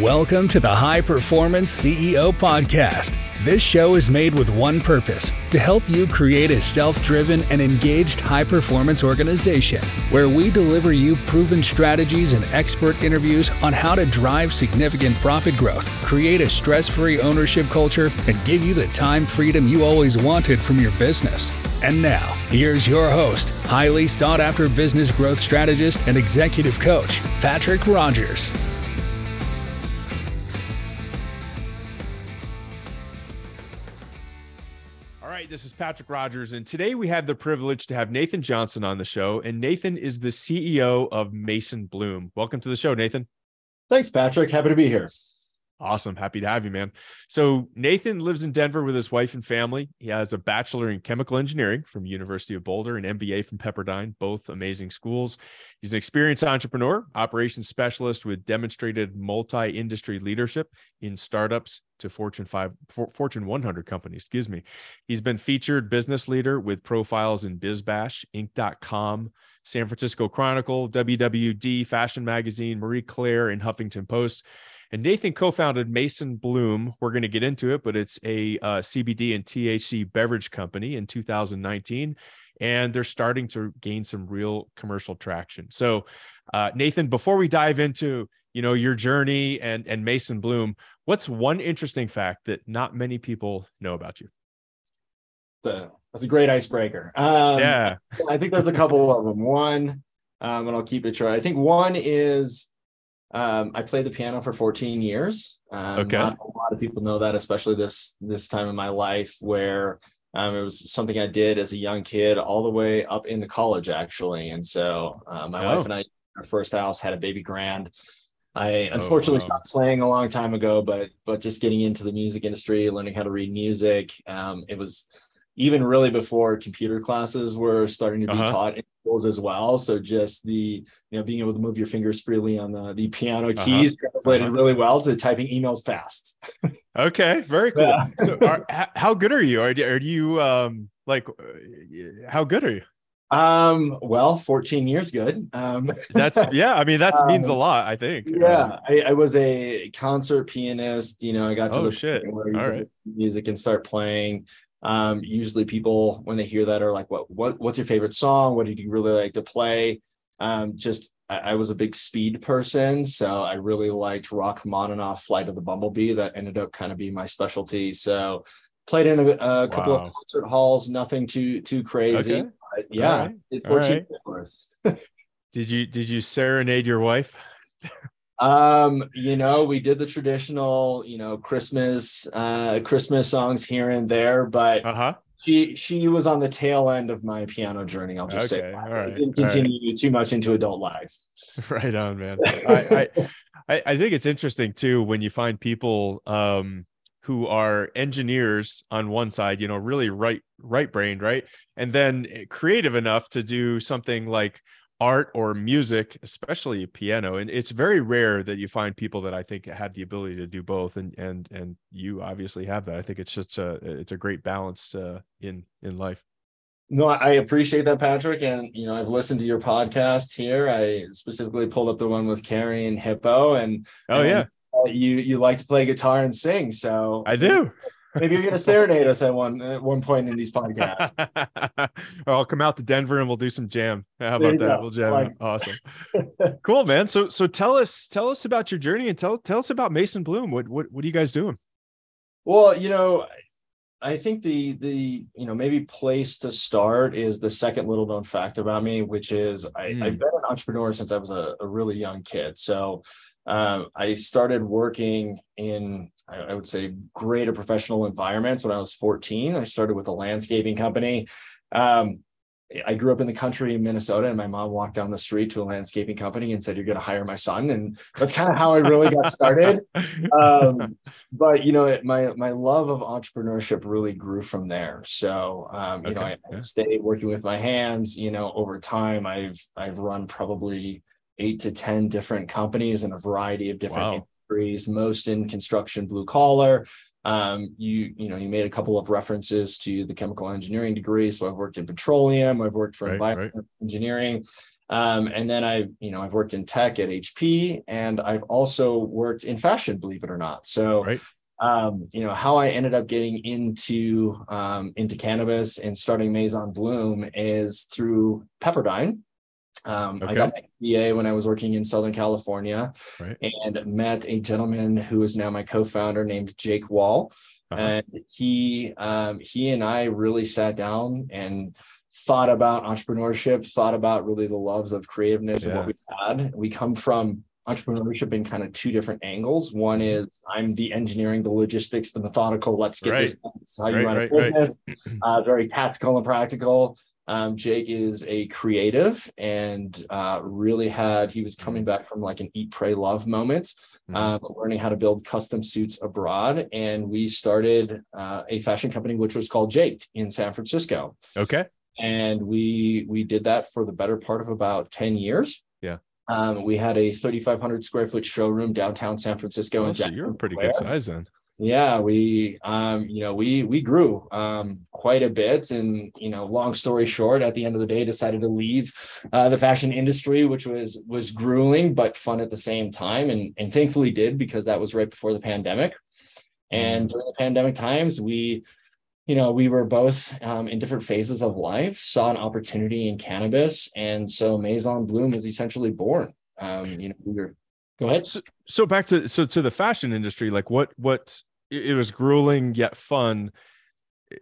Welcome to the High Performance CEO Podcast. This show is made with one purpose to help you create a self driven and engaged high performance organization where we deliver you proven strategies and expert interviews on how to drive significant profit growth, create a stress free ownership culture, and give you the time freedom you always wanted from your business. And now, here's your host, highly sought after business growth strategist and executive coach, Patrick Rogers. This is Patrick Rogers, and today we have the privilege to have Nathan Johnson on the show. And Nathan is the CEO of Maison Bloom. Welcome to the show, Nathan. Thanks, Patrick. Happy to be here. Awesome. Happy to have you, man. So Nathan lives in Denver with his wife and family. He has a bachelor in chemical engineering from University of Boulder and MBA from Pepperdine, both amazing schools. He's an experienced entrepreneur, operations specialist with demonstrated multi-industry leadership in startups to Fortune 5 Fortune 100 companies, excuse me. He's been featured business leader with profiles in BizBash, Inc.com, San Francisco Chronicle, WWD, Fashion Magazine, Marie Claire, and Huffington Post. And Nathan co-founded Maison Bloom. We're going to get into it, but it's a uh, CBD and THC beverage company in 2019, and they're starting to gain some real commercial traction. So, uh, Nathan, before we dive into you know your journey and and Maison Bloom, what's one interesting fact that not many people know about you? That's a, that's a great icebreaker. Um, yeah, I think there's a couple of them. One, um, and I'll keep it short. I think one is um, I played the piano for 14 years. Um, okay. Not a lot of people know that, especially this this time in my life where um, it was something I did as a young kid, all the way up into college, actually. And so uh, my oh. wife and I, our first house, had a baby grand. I oh, unfortunately oh, wow. stopped playing a long time ago, but but just getting into the music industry, learning how to read music, um, it was even really before computer classes were starting to be uh-huh. taught in schools as well. So just the you know being able to move your fingers freely on the the piano uh-huh. keys translated uh-huh. really well to typing emails fast. okay, very cool. Yeah. so are, how good are you? Are, are you um like uh, how good are you? Um, well, 14 years good. Um, that's yeah, I mean, that means um, a lot, I think. Yeah, I, I, was a concert pianist, you know, I got to oh, the shit. All right. music and start playing. Um, usually people when they hear that are like, what what what's your favorite song? What did you really like to play? Um, just I, I, was a big speed person, so I really liked rock Rachmaninoff Flight of the Bumblebee. That ended up kind of being my specialty. So played in a, a couple wow. of concert halls, nothing too too crazy. Okay. yeah, right. did you did you serenade your wife? Um, you know, we did the traditional, you know, Christmas, uh, Christmas songs here and there, but uh-huh. she she was on the tail end of my piano journey. I'll just okay. say, All right. didn't continue right. too much into adult life. Right on, man. I, I I think it's interesting too when you find people um who are engineers on one side, you know, really right right brained, right, and then creative enough to do something like art or music, especially piano. And it's very rare that you find people that I think have the ability to do both. And and and you obviously have that. I think it's just a it's a great balance uh, in in life. No, I appreciate that, Patrick. And you know, I've listened to your podcast here. I specifically pulled up the one with Carrie and Hippo, and oh and, yeah, uh, you you like to play guitar and sing. So I do. Maybe you're going to serenade us at one at one point in these podcasts. I'll come out to Denver and we'll do some jam. How about that? Go. We'll jam. Like awesome. cool, man. So so tell us tell us about your journey and tell tell us about Maison Bloom. What what what are you guys doing? Well, you know, I think the the you know maybe place to start is the second little known fact about me, which is I, mm. I've been an entrepreneur since I was a, a really young kid. So um, I started working in I would say greater professional environments when I was 14. I started with a landscaping company. Um, I grew up in the country in Minnesota, and my mom walked down the street to a landscaping company and said, "You're going to hire my son," and that's kind of how I really got started. Um, but you know, my my love of entrepreneurship really grew from there. So um, you okay. know, I, I stayed working with my hands. You know, over time, I've I've run probably eight to ten different companies in a variety of different wow industries, most in construction, blue collar. Um, you you know you made a couple of references to the chemical engineering degree. So I've worked in petroleum, I've worked for right, environmental right. engineering. Um, and then I've, you know, I've worked in tech at HP and I've also worked in fashion, believe it or not. So, right. um, you know, how I ended up getting into um, into cannabis and starting Maison Bloom is through Pepperdine. Um, okay. I got my MBA when I was working in Southern California right. and met a gentleman who is now my co-founder named Jake Wall. Uh-huh. And he um, he and I really sat down and thought about entrepreneurship, thought about really the loves of creativeness yeah. and what we had. We come from entrepreneurship in kind of two different angles. One mm-hmm. is I'm the engineering, the logistics, the methodical. Let's get right. this. this how you right, run right, a business. Uh, very tactical and practical. Um, Jake is a creative and uh, really had he was coming mm-hmm. back from like an eat, pray, love moment, mm-hmm. uh, learning how to build custom suits abroad. And we started uh, a fashion company which was called Jake in San Francisco. Okay and we we did that for the better part of about 10 years yeah um, we had a 3500 square foot showroom downtown san francisco oh, and so you're a pretty good size then yeah we um you know we we grew um quite a bit and you know long story short at the end of the day decided to leave uh, the fashion industry which was was grueling but fun at the same time and and thankfully did because that was right before the pandemic and mm. during the pandemic times we you know, we were both um, in different phases of life, saw an opportunity in cannabis, and so Maison Bloom was essentially born. Um, you know, we were. Go ahead. So, so back to so to the fashion industry, like what what it was grueling yet fun,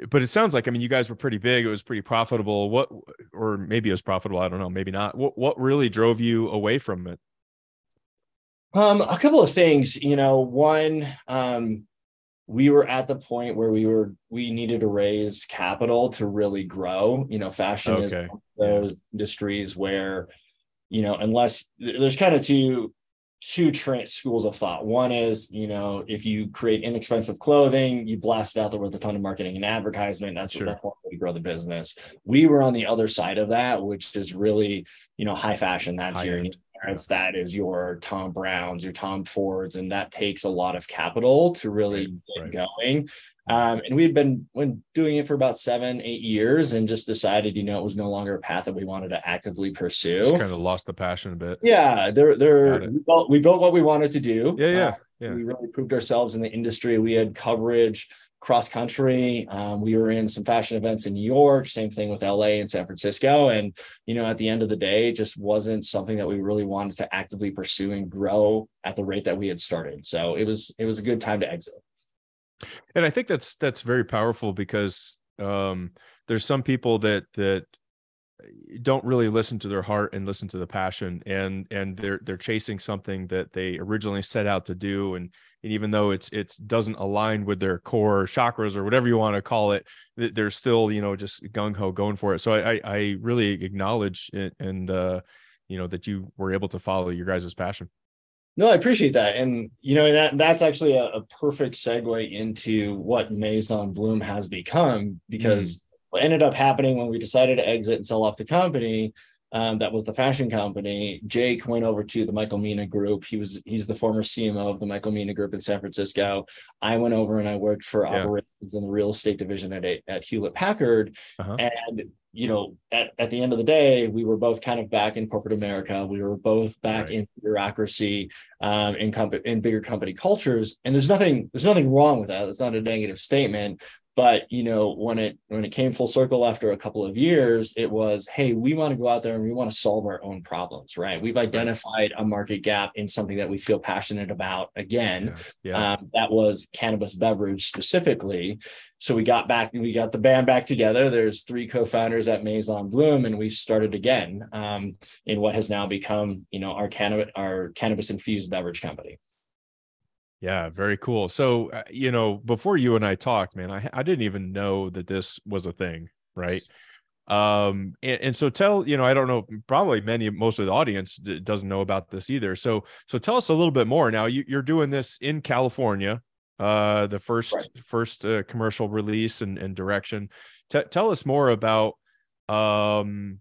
but it sounds like I mean you guys were pretty big. It was pretty profitable. What or maybe it was profitable. I don't know. Maybe not. What what really drove you away from it? Um, a couple of things. You know, one. Um, we were at the point where we were we needed to raise capital to really grow you know fashion okay. is those industries where you know unless there's kind of two two tra- schools of thought one is you know if you create inexpensive clothing you blast it out there with a ton of marketing and advertisement that's sure. that's one way to grow the business we were on the other side of that which is really you know high fashion that's high your end parents, that is your Thom Brownes, your Tom Fords, and that takes a lot of capital to really right, get right. going. Um, and we had been when doing it for about seven, eight years, and just decided, you know, it was no longer a path that we wanted to actively pursue. Just kind of lost the passion a bit. Yeah, there, there. We built, we built what we wanted to do. Yeah, yeah, uh, yeah. We really proved ourselves in the industry. We had coverage cross country. Um, we were in some fashion events in New York, same thing with LA and San Francisco. And, you know, at the end of the day, it just wasn't something that we really wanted to actively pursue and grow at the rate that we had started. So it was, it was a good time to exit. And I think that's, that's very powerful because um, there's some people that, that, don't really listen to their heart and listen to the passion and and they're they're chasing something that they originally set out to do. And and even though it's it's doesn't align with their core chakras or whatever you want to call it they're still you know just gung-ho going for it. So i i really acknowledge it and uh you know that you were able to follow your guys' passion no, I appreciate that. And you know, that that's actually a, a perfect segue into what Maison Bloom has become because mm what ended up happening when we decided to exit and sell off the company um, that was the fashion company. Jake went over to the Michael Mina Group. He was he's the former CMO of the Michael Mina Group in San Francisco. I went over and I worked for yeah. operations in the real estate division at at Hewlett Packard. Uh-huh. And you know, at, at the end of the day, we were both kind of back in corporate America. We were both back right. in bureaucracy, um, in, comp- in bigger company cultures. And there's nothing, there's nothing wrong with that. It's not a negative statement but you know when it when it came full circle after a couple of years it was hey we want to go out there and we want to solve our own problems right? We've identified a market gap in something that we feel passionate about again. Yeah. Yeah. Um, that was cannabis beverage specifically. So we got back we got the band back together. There's three co-founders at maison bloom and we started again um, in what has now become you know our cannabis our cannabis infused beverage company yeah, very cool. So, uh, you know, before you and I talked, man, I I didn't even know that this was a thing, right? Um, and, and so tell, you know, I don't know, probably many most of the audience d- doesn't know about this either. So, so tell us a little bit more. Now, you, you're doing this in California, uh, the first right. first uh, commercial release and, and direction. T- tell us more about um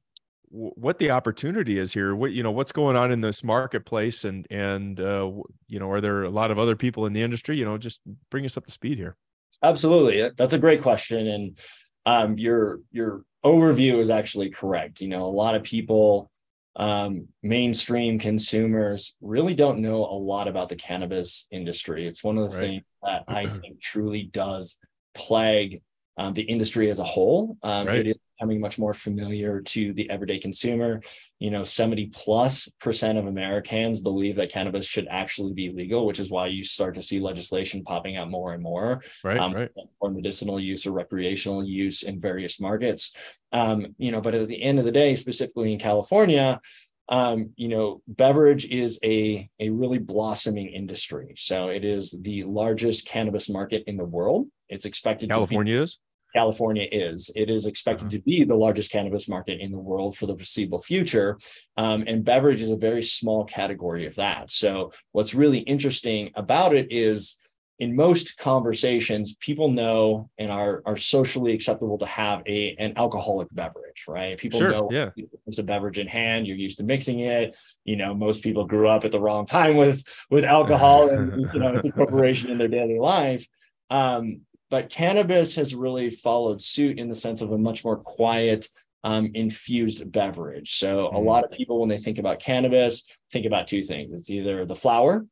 what the opportunity is here what you know what's going on in this marketplace and and uh, you know are there a lot of other people in the industry you know just bring us up to speed here absolutely that's a great question and um, your your overview is actually correct you know a lot of people um, mainstream consumers really don't know a lot about the cannabis industry. It's one of the right. things that I think truly does plague um, the industry as a whole. Um, right. It is becoming much more familiar to the everyday consumer. You know, 70 plus percent of Americans believe that cannabis should actually be legal, which is why you start to see legislation popping out more and more right, um, right. for medicinal use or recreational use in various markets. Um, you know, but at the end of the day, specifically in California, um, you know, beverage is a, a really blossoming industry. So it is the largest cannabis market in the world. It's expected California to is California is. It is expected uh-huh. to be the largest cannabis market in the world for the foreseeable future. Um, and beverage is a very small category of that. So, what's really interesting about it is in most conversations, people know and are, are socially acceptable to have a an alcoholic beverage, right? People sure, know yeah. there's a beverage in hand, you're used to mixing it. You know, most people grew up at the wrong time with with alcohol and you know it's a corporation in their daily life. Um, but cannabis has really followed suit in the sense of a much more quiet, um, infused beverage. So mm. a lot of people, when they think about cannabis, think about two things. It's either the flower,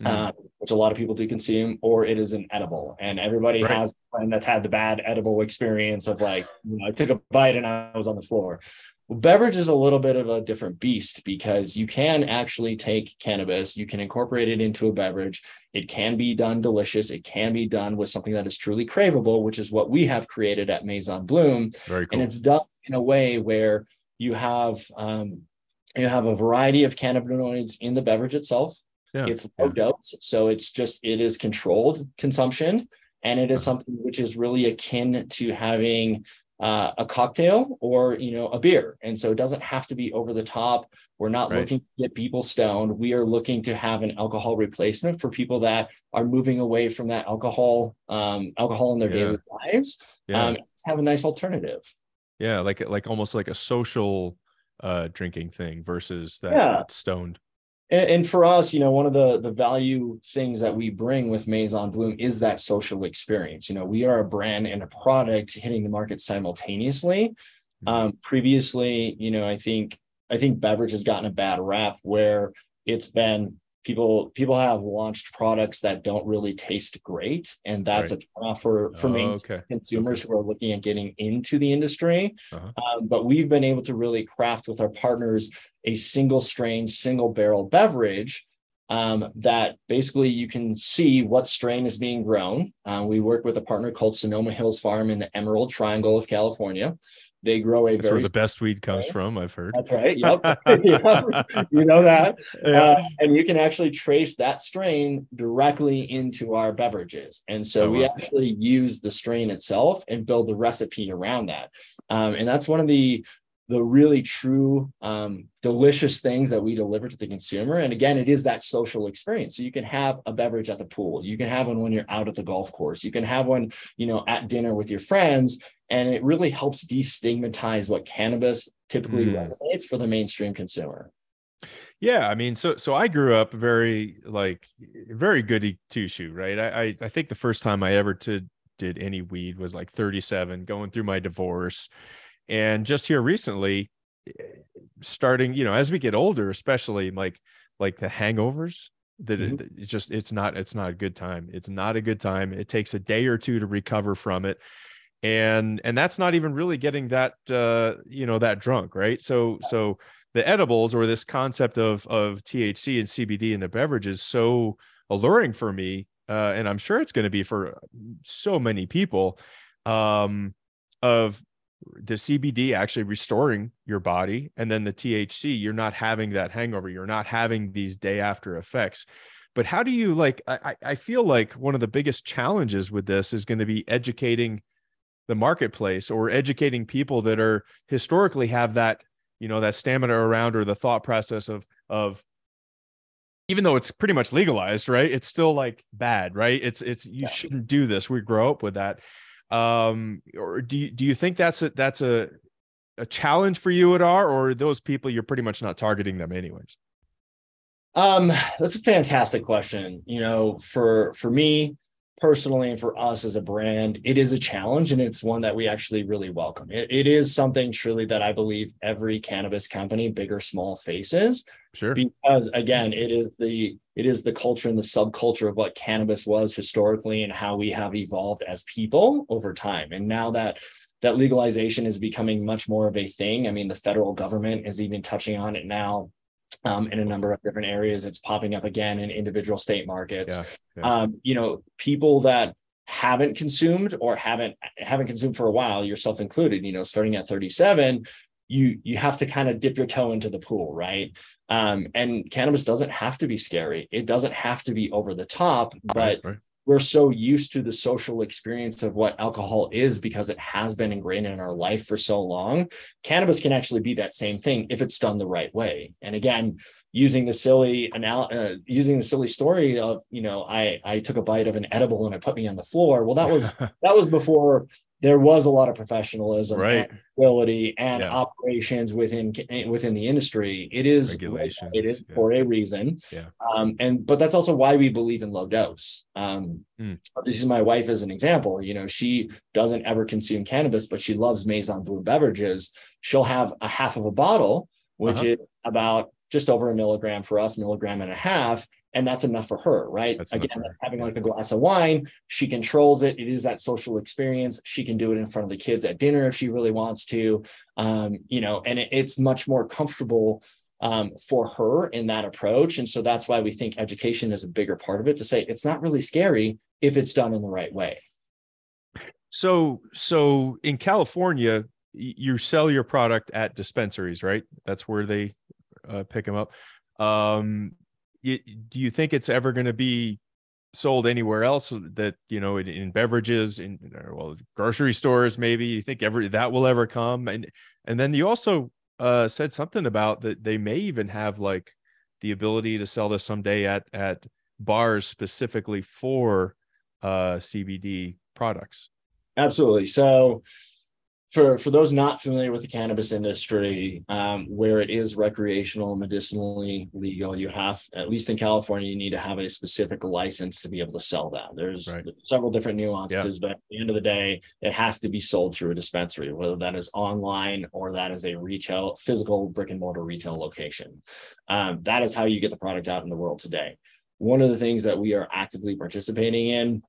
mm. uh, which a lot of people do consume, or it is an edible. And everybody right. has and that's had the bad edible experience of like, you know, I took a bite and I was on the floor. Well, beverage is a little bit of a different beast because you can actually take cannabis, you can incorporate it into a beverage. It can be done delicious. It can be done with something that is truly craveable, which is what we have created at Maison Bloom. Very cool. And it's done in a way where you have um, you have a variety of cannabinoids in the beverage itself. Yeah, it's low yeah. dose, so it's just it is controlled consumption, and it is uh-huh. something which is really akin to having uh, a cocktail or you know a beer and so it doesn't have to be over the top we're not right. looking to get people stoned we are looking to have an alcohol replacement for people that are moving away from that alcohol um, alcohol in their yeah. daily lives yeah. um, have a nice alternative yeah like like almost like a social uh drinking thing versus that, yeah. that stoned and, and, for us, you know, one of the the value things that we bring with Maison Bloom is that social experience. You know, we are a brand and a product hitting the market simultaneously. Mm-hmm. Um, previously, you know, I think I think beverage has gotten a bad rap where it's been people people have launched products that don't really taste great and that's right. a turnoff for for oh, okay. consumers okay. who are looking at getting into the industry uh-huh. um, but we've been able to really craft with our partners a single strain single barrel beverage um, that basically you can see what strain is being grown. Uh, we work with a partner called Sonoma Hills Farm in the Emerald Triangle of California. They grow a That's very where the best weed comes from. I've heard. That's right. Yep. You know that. Yeah. Uh, and you can actually trace that strain directly into our beverages. And so oh, we wow. actually use the strain itself and build the recipe around that. Um, and that's one of the the really true um, delicious things that we deliver to the consumer. And again it is that social experience. So you can have a beverage at the pool. You can have one when you're out at the golf course. You can have one you know at dinner with your friends. And it really helps destigmatize what cannabis typically mm. resonates for the mainstream consumer. Yeah i mean so so i grew up very like very goody two shoe right? I, I i think the first time i ever did did any weed was like 37 going through my divorce and just here recently starting you know as we get older especially like like the hangovers that mm-hmm. it, it's just it's not it's not a good time. It's not a good time. It takes a day or two to recover from it. And and that's not even really getting that uh you know that drunk right? So so the edibles or this concept of of THC and CBD in the beverage is so alluring for me uh and I'm sure it's going to be for so many people um of the CBD actually restoring your body and then the THC you're not having that hangover. You're not having these day after effects. But how do you like I I feel like one of the biggest challenges with this is going to be educating the marketplace or educating people that are historically have that you know that stamina around or the thought process of of even though it's pretty much legalized right? It's still like bad right? It's it's you yeah. shouldn't do this. We grow up with that um or do you do you think that's a that's a a challenge for you at all or those people you're pretty much not targeting them anyways? Um that's a fantastic question. You know for for me personally and for us as a brand, it is a challenge and it's one that we actually really welcome. It, it is something truly that I believe every cannabis company, big or small, faces. Sure. Because again, it is the it is the culture and the subculture of what cannabis was historically and how we have evolved as people over time. And now that that legalization is becoming much more of a thing. I mean, the federal government is even touching on it now um, in a number of different areas. It's popping up again in individual state markets. Yeah, yeah. Um, you know, people that haven't consumed or haven't haven't consumed for a while, yourself included, you know, starting at 37, you you have to kind of dip your toe into the pool, right? Um, and cannabis doesn't have to be scary. It doesn't have to be over the top, but right, right we're so used to the social experience of what alcohol is because it has been ingrained in our life for so long. Cannabis can actually be that same thing if it's done the right way. And again, using the silly anal- uh, using the silly story of you know I I took a bite of an edible and it put me on the floor. Well, that was that was before there was a lot of professionalism, right. ability, and yeah. operations within within the industry. It is. It is yeah. for a reason. Yeah. Um, and but that's also why we believe in low dose. Um, mm. This is my wife as an example. You know, she doesn't ever consume cannabis, but she loves Maison Bloom beverages. She'll have a half of a bottle, which uh-huh. is about just over a milligram for us, milligram and a half and that's enough for her right? That's again having like a glass of wine she controls it it is that social experience she can do it in front of the kids at dinner if she really wants to um, you know and it, it's much more comfortable um, for her in that approach and so that's why we think education is a bigger part of it to say it's not really scary if it's done in the right way. So so in california you sell your product at dispensaries right? That's where they uh, pick them up. Um you, do you think it's ever going to be sold anywhere else that you know in, in, beverages in well grocery stores maybe? You think ever that will ever come? And and then you also uh said something about that they may even have like the ability to sell this someday at at bars specifically for uh CBD products. Absolutely. So for for those not familiar with the cannabis industry, um, where it is recreational, medicinally legal, you have at least in California, you need to have a specific license to be able to sell that. There's right. several different nuances, yeah. but at the end of the day, it has to be sold through a dispensary, whether that is online or that is a retail, physical brick and mortar retail location. Um, that is how you get the product out in the world today. One of the things that we are actively participating in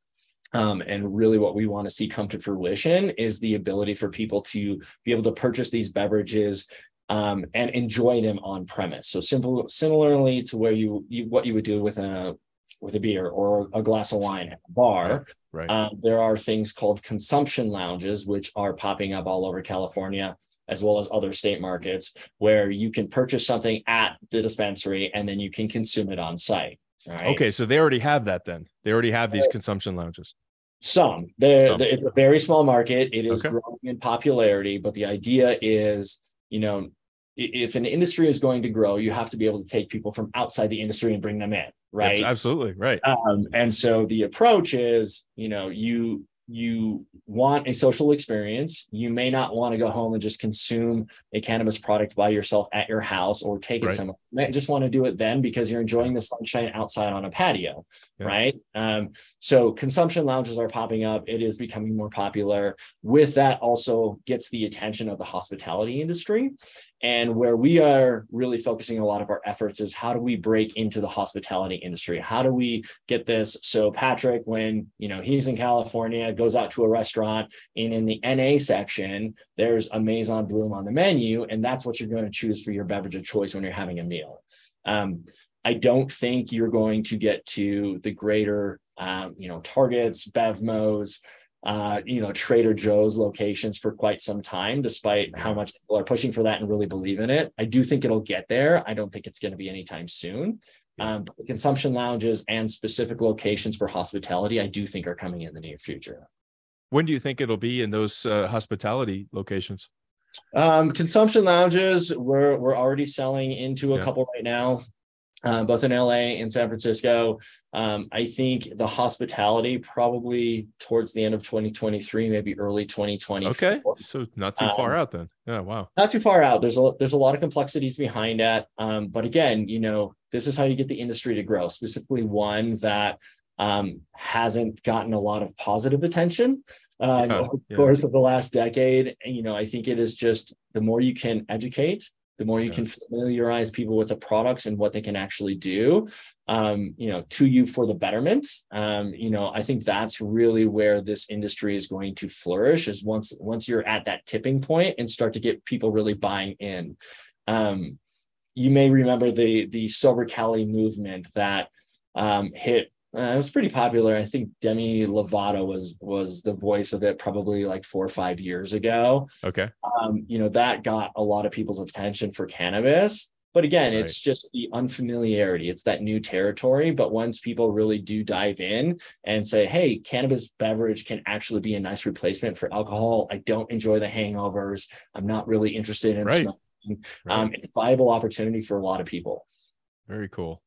um, and really, what we want to see come to fruition is the ability for people to be able to purchase these beverages um, and enjoy them on premise. So simple, similarly to where you, you what you would do with a with a beer or a glass of wine at a bar. Right. Uh, there are things called consumption lounges, which are popping up all over California as well as other state markets, where you can purchase something at the dispensary and then you can consume it on site. Right? Okay, so they already have that then. They already have these consumption lounges. Some. They're, Some. it's a very small market. It is okay. growing in popularity, but the idea is, you know, if an industry is going to grow, you have to be able to take people from outside the industry and bring them in, right? That's absolutely right. Um, and so the approach is, you know, you you want a social experience. You may not want to go home and just consume a cannabis product by yourself at your house or take it right. somewhere. May just want to do it then because you're enjoying the sunshine outside on a patio, yeah. right? Um, so consumption lounges are popping up. It is becoming more popular. With that, also gets the attention of the hospitality industry. And where we are really focusing a lot of our efforts is how do we break into the hospitality industry? How do we get this? So Patrick, when you know he's in California, goes out to a restaurant, and in the NA section, there's a Maison Bloom on the menu, and that's what you're going to choose for your beverage of choice when you're having a meal. Um, I don't think you're going to get to the greater, um, you know, Targets, Bevmos, uh, you know, Trader Joe's locations for quite some time, despite how much people are pushing for that and really believe in it. I do think it'll get there. I don't think it's going to be anytime soon. Um, but the consumption lounges and specific locations for hospitality, I do think are coming in the near future. When do you think it'll be in those uh, hospitality locations? Um, consumption lounges, we're we're already selling into a yeah. couple right now uh, both in LA and San Francisco. Um, I think the hospitality probably towards the end of 2023, maybe early 2020. Okay, so not too far um, out then. Yeah, wow. Not too far out. There's a there's a lot of complexities behind that. Um, but again, you know, this is how you get the industry to grow. Specifically, one that um, hasn't gotten a lot of positive attention um, Yeah, over the yeah. course of the last decade. And, you know, I think it is just the more you can educate, the more you Yeah. can familiarize people with the products and what they can actually do, um, you know, to you for the betterment. Um, you know, I think that's really where this industry is going to flourish is once once you're at that tipping point and start to get people really buying in. Um, you may remember the the sober Cali movement that um, hit. Uh, it was pretty popular. I think Demi Lovato was was the voice of it probably like four or five years ago. Okay. Um, you know that got a lot of people's attention for cannabis. But again, it's just the unfamiliarity. It's that new territory. But once people really do dive in and say, "Hey, cannabis beverage can actually be a nice replacement for alcohol," I don't enjoy the hangovers. I'm not really interested in Right. smoking. Right. Um, it's a viable opportunity for a lot of people. Very cool.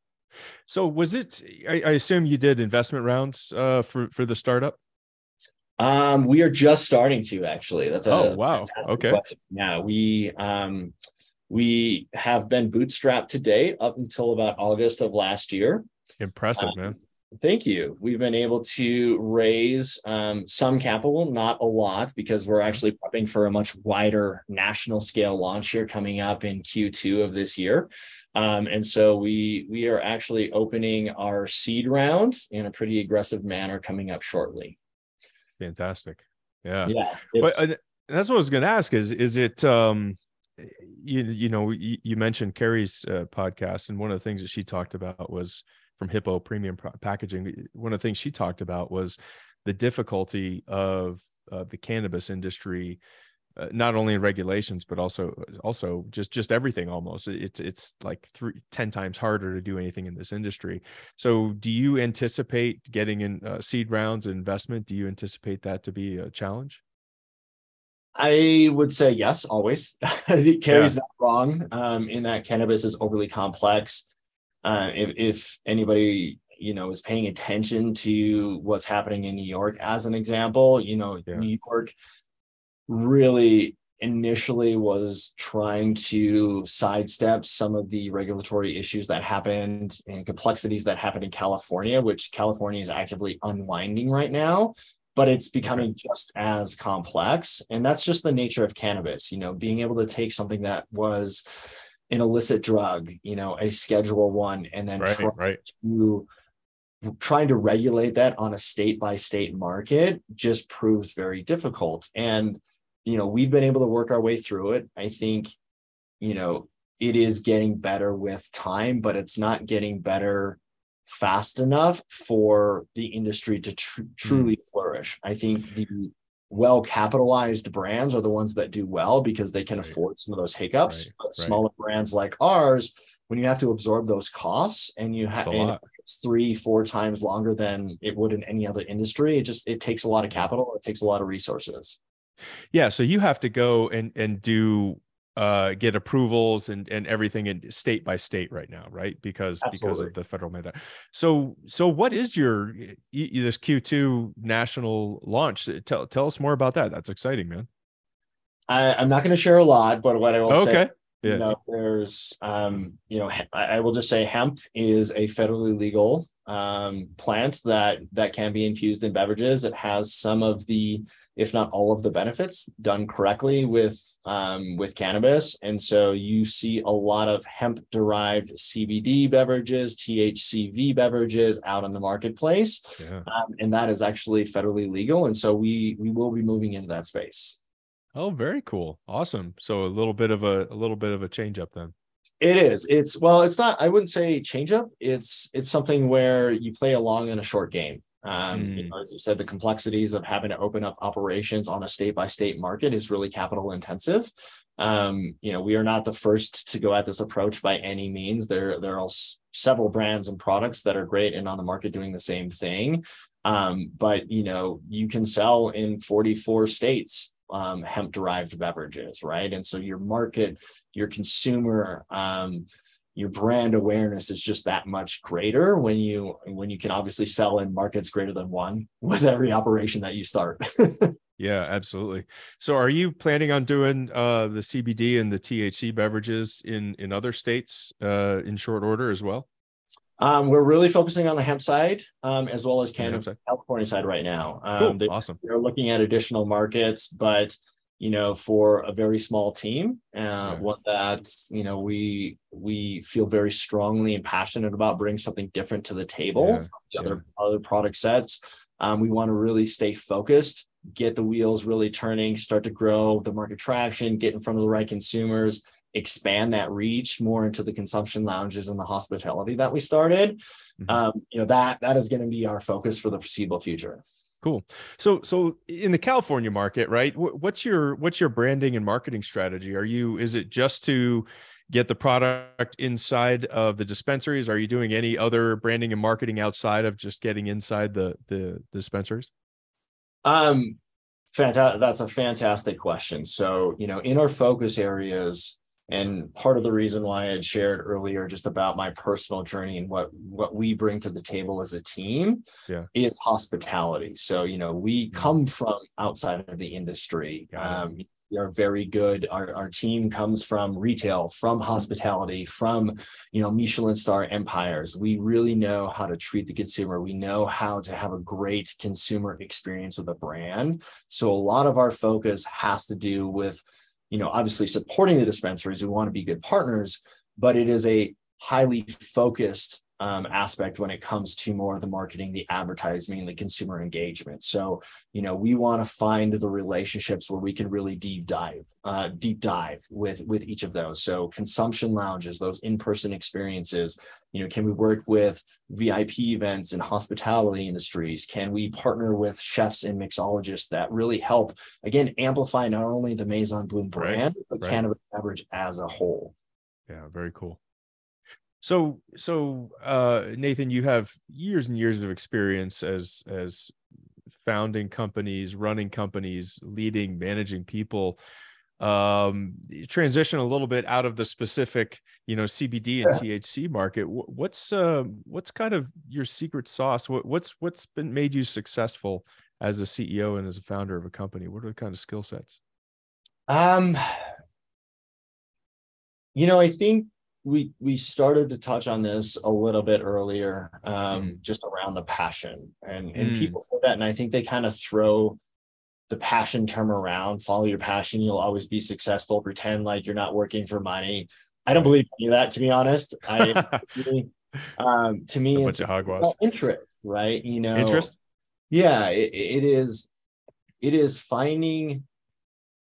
So was it? I, I assume you did investment rounds uh, for for the startup. Um, we are just starting to actually. That's a Oh, wow. Okay. question. Yeah, we um we have been bootstrapped to date up until about August of last year. Impressive, Um, man. Thank you. We've been able to raise um, some capital, not a lot, because we're actually prepping for a much wider national scale launch here coming up in Q2 of this year. Um, and so we we are actually opening our seed round in a pretty aggressive manner coming up shortly. Fantastic. Yeah. Yeah, But uh, that's what I was going to ask. Is is it? um you you know you, you mentioned Carrie's uh, podcast, and one of the things that she talked about was from Hippo Premium Pro- Packaging. One of the things she talked about was the difficulty of uh, the cannabis industry, uh, not only in regulations but also also just just everything. Almost it's it's like three ten times harder to do anything in this industry. So, do you anticipate getting in uh, seed rounds and investment? Do you anticipate that to be a challenge? I would say yes, always. Carrie's not wrong um, in that cannabis is overly complex. Uh, if, if anybody you know is paying attention to what's happening in New York, as an example, you know Yeah. New York really initially was trying to sidestep some of the regulatory issues that happened and complexities that happened in California, which California is actively unwinding right now but it's becoming just as complex. And that's just the nature of cannabis you know being able to take something that was an illicit drug you know a schedule one and then Right, try right. to trying to regulate that on a state by state market just proves very difficult. And you know we've been able to work our way through it. I think you know it is getting better with time but it's not getting better fast enough for the industry to tr- truly flourish. I think the well capitalized brands are the ones that do well because they can Right. afford some of those hiccups Right, but right. smaller brands like ours when you have to absorb those costs and you have it's three four times longer than it would in any other industry it just it takes a lot of capital it takes a lot of resources Yeah, so you have to go and and do uh get approvals and and everything in state by state right now, right? Because because of the federal mandate. So so what is your this Q2 national launch? Tell tell us more about that. That's exciting, man. I, i'm not going to share a lot but what i will say Okay. you Yeah. know there's um you know I, I will just say hemp is a federally legal um plant that that can be infused in beverages it has some of the if not all of the benefits done correctly with um with cannabis and so you see a lot of hemp derived cbd beverages thcv beverages out in the marketplace Yeah. um, and that is actually federally legal and so we we will be moving into that space Oh, very cool. Awesome. So a little bit of a a little bit of a change up then. It is. It's well, it's not, I wouldn't say change up. It's it's something where you play along in a short game. Um, you Mm. know, as you said, the complexities of having to open up operations on a state by state market is really capital intensive. Um, you know, we are not the first to go at this approach by any means. There, there are several brands and products that are great and on the market doing the same thing. Um, but you know, you can sell in 44 states um, hemp derived beverages, right? And so your market, your consumer, um, your brand awareness is just that much greater when you when you can obviously sell in markets greater than one with every operation that you start. Yeah, absolutely. So are you planning on doing uh the CBD and the THC beverages in in other states uh in short order as well? Um, we're really focusing on the hemp side um, as well as Canada, California side right now. Um, cool. they, awesome. They're looking at additional markets, but you know, for a very small team, uh, yeah. what that you know we we feel very strongly and passionate about bringing something different to the table yeah. from the other yeah. other product sets. Um, we want to really stay focused, get the wheels really turning, start to grow the market traction, get in front of the right consumers, expand that reach more into the consumption lounges and the hospitality that we started. Mm-hmm. Um, you know that that is going to be our focus for the foreseeable future. Cool. So, so in the California market, right? What's your what's your branding and marketing strategy? Are you is it just to get the product inside of the dispensaries? Are you doing any other branding and marketing outside of just getting inside the the, the dispensaries? Um, fantastic. That's a fantastic question. So, you know, in our focus areas, and part of the reason why I had shared earlier just about my personal journey and what what we bring to the table as a team yeah. is hospitality. So, you know, we mm-hmm. come from outside of the industry. Um, we are very good. Our, our team comes from retail, from hospitality, from you know Michelin star empires. We really know how to treat the consumer. We know how to have a great consumer experience with a brand. So a lot of our focus has to do with you know, obviously supporting the dispensaries. We want to be good partners, but it is a highly focused um, aspect when it comes to more of the marketing, the advertising, the consumer engagement. So, you know, we want to find the relationships where we can really deep dive, uh, deep dive with with each of those. So, consumption lounges, those in-person experiences. You know, can we work with VIP events and hospitality industries? Can we partner with chefs and mixologists that really help again amplify not only the Maison Bloom brand, right. but right. cannabis beverage as a whole? Yeah, very cool. So, so uh, Nathan, you have years and years of experience as as founding companies, running companies, leading, managing people. Um, transition a little bit out of the specific, you know, CBD and THC market. What's uh, what's kind of your secret sauce? What, what's what's been made you successful as a CEO and as a founder of a company? What are the kind of skill sets? Um, you know, I think we we started to touch on this a little bit earlier um, mm. just around the passion and and mm. people say that and i think they kind of throw the passion term around follow your passion you'll always be successful pretend like you're not working for money i don't believe any of that to be honest i um, to me it's hogwash. interest right you know interest yeah it, it is it is finding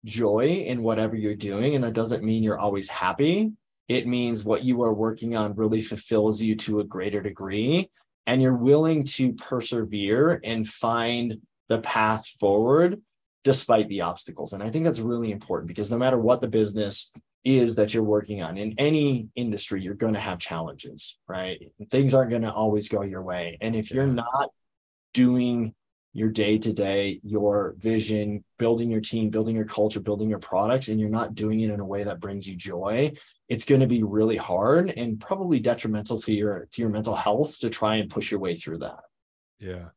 joy in whatever you're doing and that doesn't mean you're always happy it means what you are working on really fulfills you to a greater degree and you're willing to persevere and find the path forward despite the obstacles. And i think that's really important because no matter what the business is that you're working on in any industry you're going to have challenges right? Things aren't going to always go your way. And if you're not doing your day to day, your vision, building your team, building your culture, building your products, and you're not doing it in a way that brings you joy, it's going to be really hard and probably detrimental to your to your mental health to try and push your way through that. Yeah.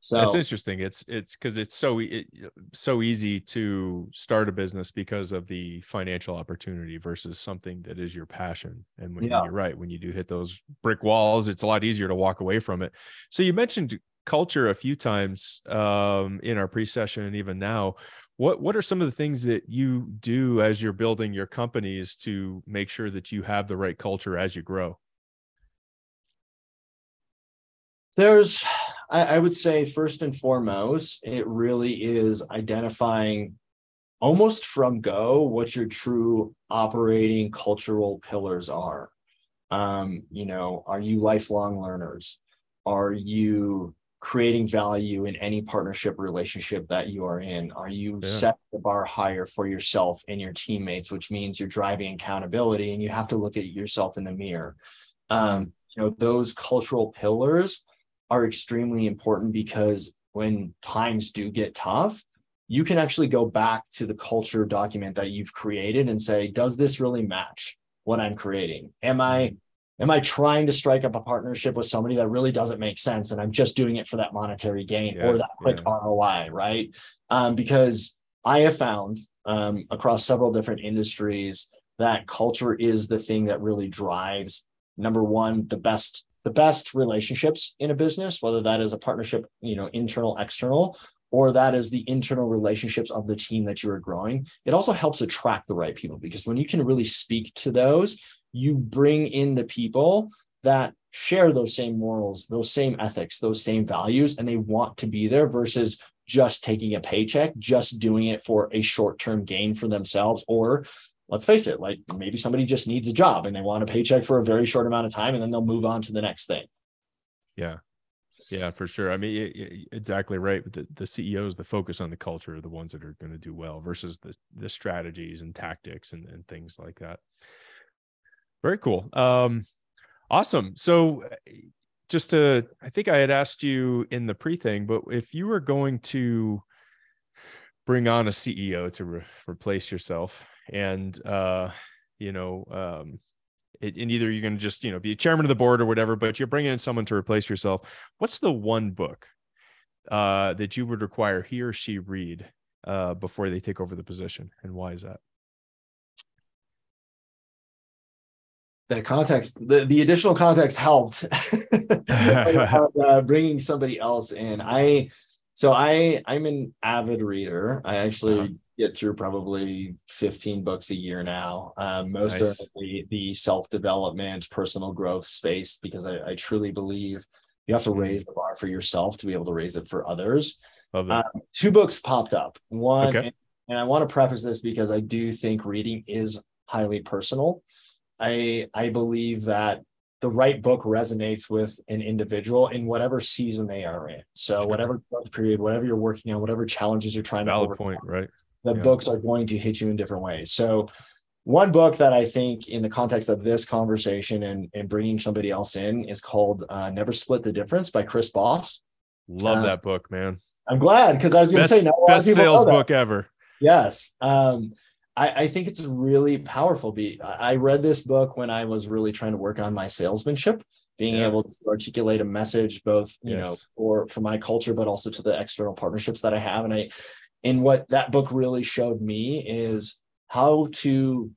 So that's interesting. It's it's because it's so it, so easy to start a business because of the financial opportunity versus something that is your passion. And when yeah. you're right, when you do hit those brick walls, it's a lot easier to walk away from it. So you mentioned culture a few times um, in our pre-session and even now. What what are some of the things that you do as you're building your companies to make sure that you have the right culture as you grow? There's, I, I would say, first and foremost, it really is identifying almost from go what your true operating cultural pillars are. Um, you know, are you lifelong learners? Are you creating value in any partnership relationship that you are in? Are you yeah. set the bar higher for yourself and your teammates, which means you're driving accountability and you have to look at yourself in the mirror? Um, you know, those cultural pillars are extremely important because when times do get tough, you can actually go back to the culture document that you've created and say, does this really match what I'm creating? Am I am I trying to strike up a partnership with somebody that really doesn't make sense and I'm just doing it for that monetary gain yeah, or that quick yeah. ROI, right? Um, because I have found um, across several different industries that culture is the thing that really drives number one the best the best relationships in a business whether that is a partnership you know internal external or that is the internal relationships of the team that you are growing it also helps attract the right people because when you can really speak to those you bring in the people that share those same morals those same ethics those same values and they want to be there versus just taking a paycheck just doing it for a short-term gain for themselves or let's face it, like maybe somebody just needs a job and they want a paycheck for a very short amount of time and then they'll move on to the next thing. Yeah. Yeah, for sure. I mean, exactly right. The, the CEOs, the focus on the culture are the ones that are going to do well versus the, the strategies and tactics and, and things like that. Very cool. Um, awesome. So just to, I think I had asked you in the pre thing, but if you were going to bring on a CEO to re- replace yourself, and uh, you know, um, it, and either you're going to just you know be chairman of the board or whatever, but you're bringing in someone to replace yourself. What's the one book uh, that you would require he or she read uh, before they take over the position, and why is that? The context the, the additional context helped uh, bringing somebody else in i so i i'm an avid reader i actually uh-huh get through probably 15 books a year now. Um, most nice. are the, the self development, personal growth space, because I, I, truly believe you have to mm-hmm. raise the bar for yourself to be able to raise it for others. Um, two books popped up. One, okay. and, and I want to preface this because I do think reading is highly personal. I I believe that the right book resonates with an individual in whatever season they are in. So sure. whatever period, whatever you're working on, whatever challenges you're trying Valid to overcome, point, right? the yeah. books are going to hit you in different ways. So, one book that I think, in the context of this conversation and, and bringing somebody else in, is called uh, "Never Split the Difference" by Chris Voss. Love uh, that book, man. I'm glad because I was going to say, no, best sales book ever. Yes, um, I, I, think it's really powerful. Be I read this book when I was really trying to work on my salesmanship, being yeah. able to articulate a message both, you yes. know, for for my culture, but also to the external partnerships that I have. And I and what that book really showed me is how to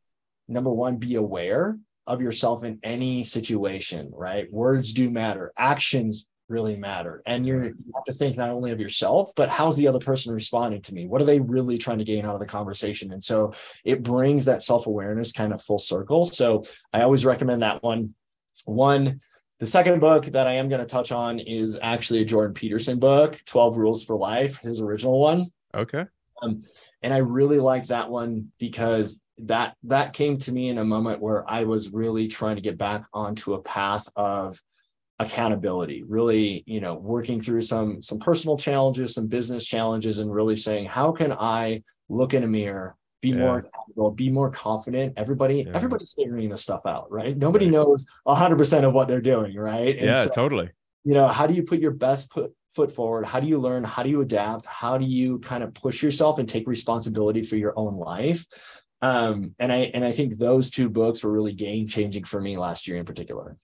number one be aware of yourself in any situation right words do matter actions really matter. And you're you have to think not only of yourself but how's the other person responding to me? What are they really trying to gain out of the conversation? And so it brings that self-awareness kind of full circle. So i always recommend that one. One the second book that i am going to touch on is actually a jordan peterson book 12 rules for life his original one. Okay. Um, and I really like that one because that that came to me in a moment where I was really trying to get back onto a path of accountability really you know working through some some personal challenges some business challenges and really saying how can i look in a mirror be yeah. more accountable be more confident? Everybody yeah. everybody's figuring this stuff out right? Nobody right. knows 100% of what they're doing right? And yeah so, totally. you know how do you put your best put foot forward? How do you learn? How do you adapt? How do you kind of push yourself and take responsibility for your own life? Um, and i and i think those two books were really game changing for me last year in particular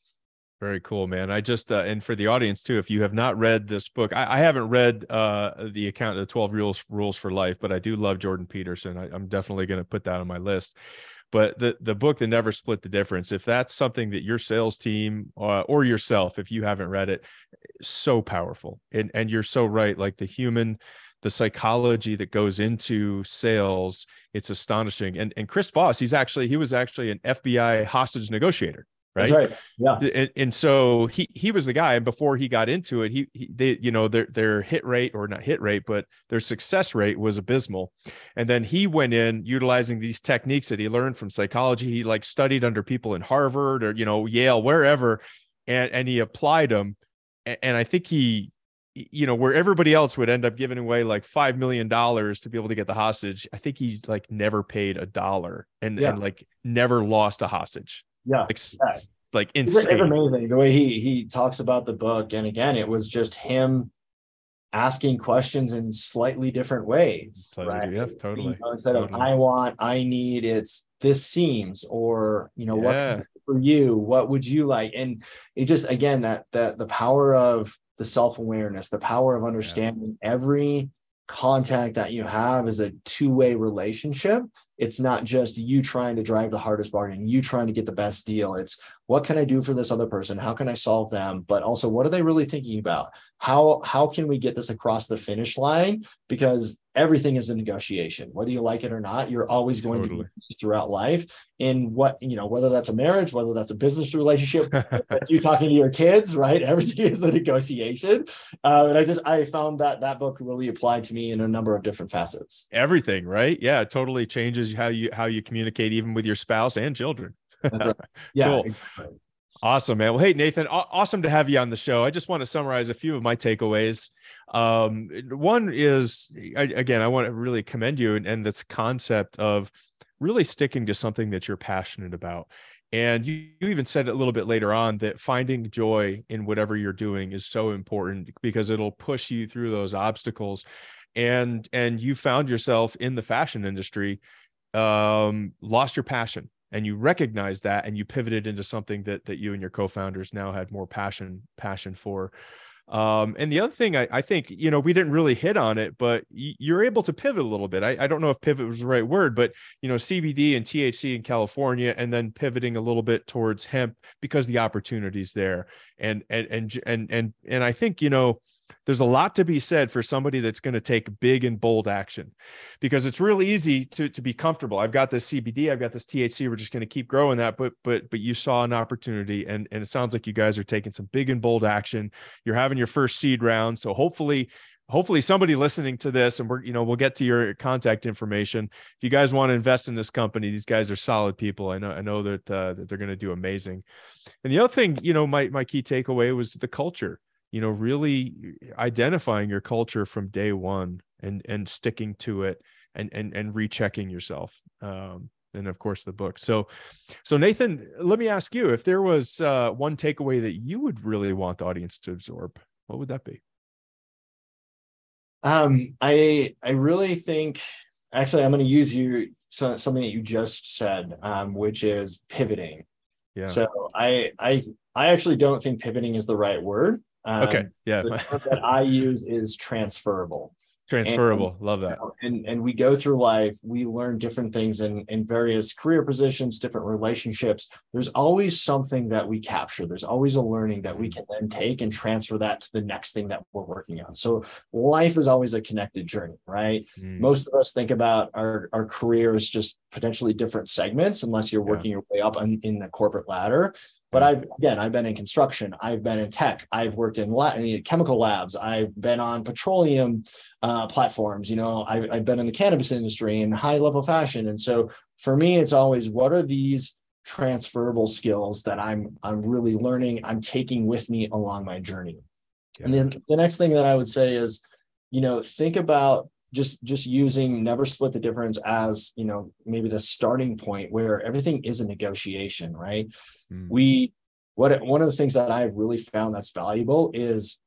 very cool, man. I just uh, and for the audience too, if you have not read this book, I, I haven't read uh, the account of the Twelve Rules Rules for Life, but I do love Jordan Peterson. I, I'm definitely going to put that on my list. But the the book that never split the difference, if that's something that your sales team uh, or yourself, if you haven't read it, so powerful. And and you're so right. Like the human, the psychology that goes into sales, it's astonishing. And and Chris Voss, he's actually he was actually an FBI hostage negotiator right? right. Yeah. And, and, so he he was the guy, and before he got into it, he, he they you know their their hit rate or not hit rate, but their success rate was abysmal. And then he went in utilizing these techniques that he learned from psychology. He like studied under people in Harvard or you know Yale, wherever, and and he applied them. And, and I think he you know where everybody else would end up giving away like five million dollars to be able to get the hostage i think he's like never paid a dollar and, yeah. and like never lost a hostage yeah, like, yeah. Like insane. It's amazing the way he he talks about the book, and again, it was just him asking questions in slightly different ways. Slightly, right? Yeah, totally. You know, instead totally. of I want, I need, it's this seems, or you know, yeah. what for you? What would you like? And it just again that that the power of the self awareness, the power of understanding yeah. every contact that you have is a two way relationship it's not just you trying to drive the hardest bargain, you trying to get the best deal. It's what can I do for this other person? How can I solve them? But also, what are they really thinking about? How how can we get this across the finish line? Because everything is a negotiation, whether you like it or not. You're always going totally. to be throughout life. In what you know, whether that's a marriage, whether that's a business relationship, you talking to your kids, right? Everything is a negotiation. Uh, and I just I found that that book really applied to me in a number of different facets. Everything, right? Yeah, it totally changes how you how you communicate, even with your spouse and children. Right. Yeah. cool. Exactly. Awesome, man. Well, hey, Nathan, awesome to have you on the show. I just want to summarize a few of my takeaways. Um, one is, I, again, I want to really commend you and, and this concept of really sticking to something that you're passionate about. And you, you even said it a little bit later on that finding joy in whatever you're doing is so important because it'll push you through those obstacles. And and you found yourself in the fashion industry, um, lost your passion and you recognized that and you pivoted into something that that you and your co-founders now had more passion passion for. Um, and the other thing I, I, think you know we didn't really hit on it but you're able to pivot a little bit. I, I, don't know if pivot was the right word but you know cbd and thc in california and then pivoting a little bit towards hemp because the opportunities there. And and and and and, and i think you know there's a lot to be said for somebody that's going to take big and bold action because it's really easy to, to be comfortable. I've got this CBD, I've got this THC, we're just going to keep growing that. But, but, but you saw an opportunity and, and it sounds like you guys are taking some big and bold action. You're having your first seed round. So hopefully, hopefully somebody listening to this and we're, you know, we'll get to your contact information. If you guys want to invest in this company, these guys are solid people. I know, I know that, uh, that they're going to do amazing. And the other thing, you know, my, my key takeaway was the culture you know really identifying your culture from day one and and sticking to it and and and rechecking yourself um and of course the book. So so nathan let me ask you if there was uh one takeaway that you would really want the audience to absorb what would that be? Um i i really think actually i'm going to use you so, something that you just said um which is pivoting. Yeah. So i i i actually don't think pivoting is the right word um, okay. Yeah. The term that I use is transferable transferable and, love that and and we go through life we learn different things in in various career positions different relationships there's always something that we capture there's always a learning that we mm. can then take and transfer that to the next thing that we're working on so life is always a connected journey right mm. most of us think about our our career as just potentially different segments unless you're working yeah. your way up on, in the corporate ladder but I've again, I've been in construction, I've been in tech, I've worked in, la- in chemical labs, I've been on petroleum uh, platforms. You know, I've, I've been in the cannabis industry and high level fashion, and so for me, it's always what are these transferable skills that I'm I'm really learning, I'm taking with me along my journey. Yeah. And then the next thing that I would say is, you know, think about just just using never split the difference as you know maybe the starting point where everything is a negotiation right mm. we what one of the things that i've really found that's valuable is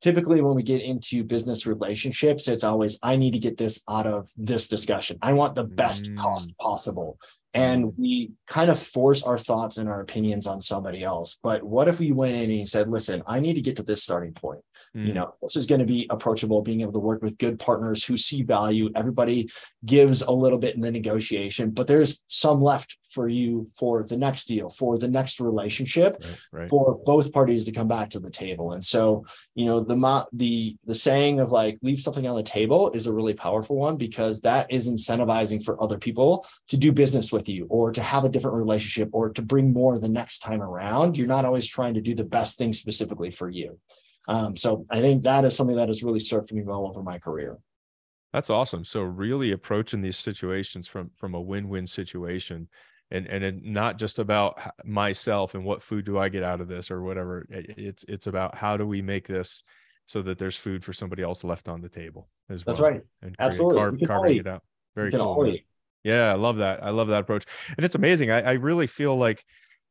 typically when we get into business relationships it's always i need to get this out of this discussion i want the best mm. cost possible and mm. we kind of force our thoughts and our opinions on somebody else. But what if we went in and said, listen, I need to get to this starting point. Mm. You know, this is going to be approachable, being able to work with good partners who see value. Everybody gives a little bit in the negotiation, but there's some left for you for the next deal, for the next relationship, right, right. for both parties to come back to the table. And so, you know, the the the saying of like leave something on the table is a really powerful one because that is incentivizing for other people to do business with you or to have a different relationship or to bring more the next time around. You're not always trying to do the best thing specifically for you. Um, so I think that is something that has really served me well over my career. That's awesome. So really approaching these situations from from a win-win situation and and not just about myself and what food do I get out of this or whatever. It's it's about how do we make this so that there's food for somebody else left on the table as well. That's right. And Absolutely. Carve, carving it out. Very cool. Yeah, I love that. I love that approach. And it's amazing. I, I really feel like,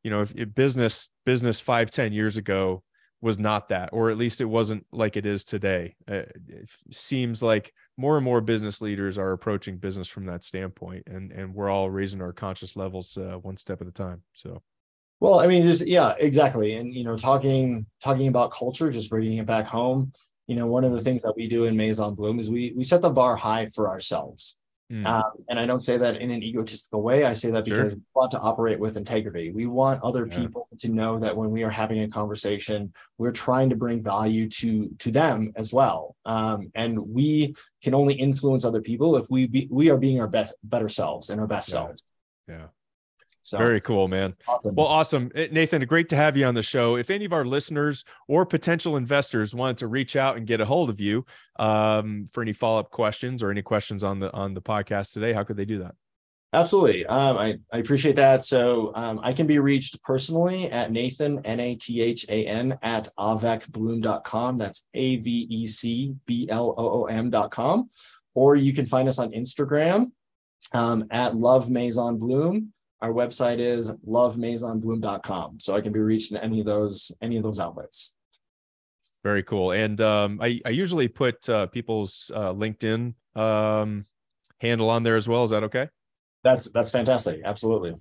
you know, if, if business business five ten years ago was not that, or at least it wasn't like it is today. Uh, it seems like more and more business leaders are approaching business from that standpoint, and and we're all raising our conscious levels uh, one step at a time. So, well, I mean, just yeah, exactly. And you know, talking talking about culture, just bringing it back home. You know, one of the things that we do in Maison Bloom is we we set the bar high for ourselves. Mm. Um, and I don't say that in an egotistical way. I say that because sure. we want to operate with integrity. We want other yeah. people to know that when we are having a conversation, we're trying to bring value to to them as well. Um, and we can only influence other people if we be, we are being our best better selves and our best yeah. selves. Yeah. So very cool, man. Awesome. Well, awesome. Eh, Nathan, great to have you on the show. If any of our listeners or potential investors wanted to reach out and get a hold of you um, for any follow-up questions or any questions on the on the podcast today, how could they do that? Absolutely. Um, I, I appreciate that. So um, I can be reached personally at Nathan, N A T H A N, at avecbloom.com. That's A V E C B L O O M.com. Or you can find us on Instagram um, at Love Maison Bloom our website is lovemaisonbloom.com. So I can be reached in any of those, any of those outlets. Very cool. And um, I, I usually put uh, people's uh, LinkedIn um, handle on there as well. Is that okay? That's that's fantastic. Absolutely.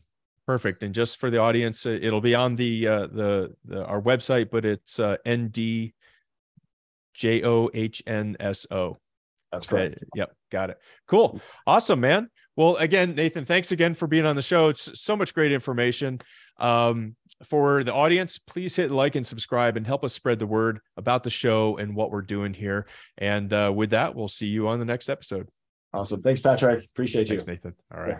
Perfect. And just for the audience, uh, it'll be on the uh, the, the our website, but it's uh, N D J O H N S O. That's correct. Uh, yep, got it. Cool. Awesome, man. Well, again, Nathan, thanks again for being on the show. It's so much great information. Um, for the audience, please hit like and subscribe and help us spread the word about the show and what we're doing here. And uh, with that, we'll see you on the next episode. Awesome. Thanks, Patrick. Appreciate you. Thanks, Nathan. All right. Yeah.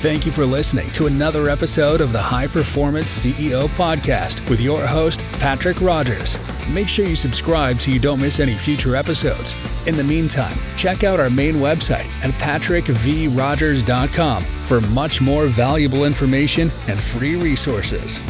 Thank you for listening to another episode of the High Performance CEO Podcast with your host, Patrick Rogers. Make sure you subscribe so you don't miss any future episodes. In the meantime, check out our main website at patrickvrogers.com for much more valuable information and free resources.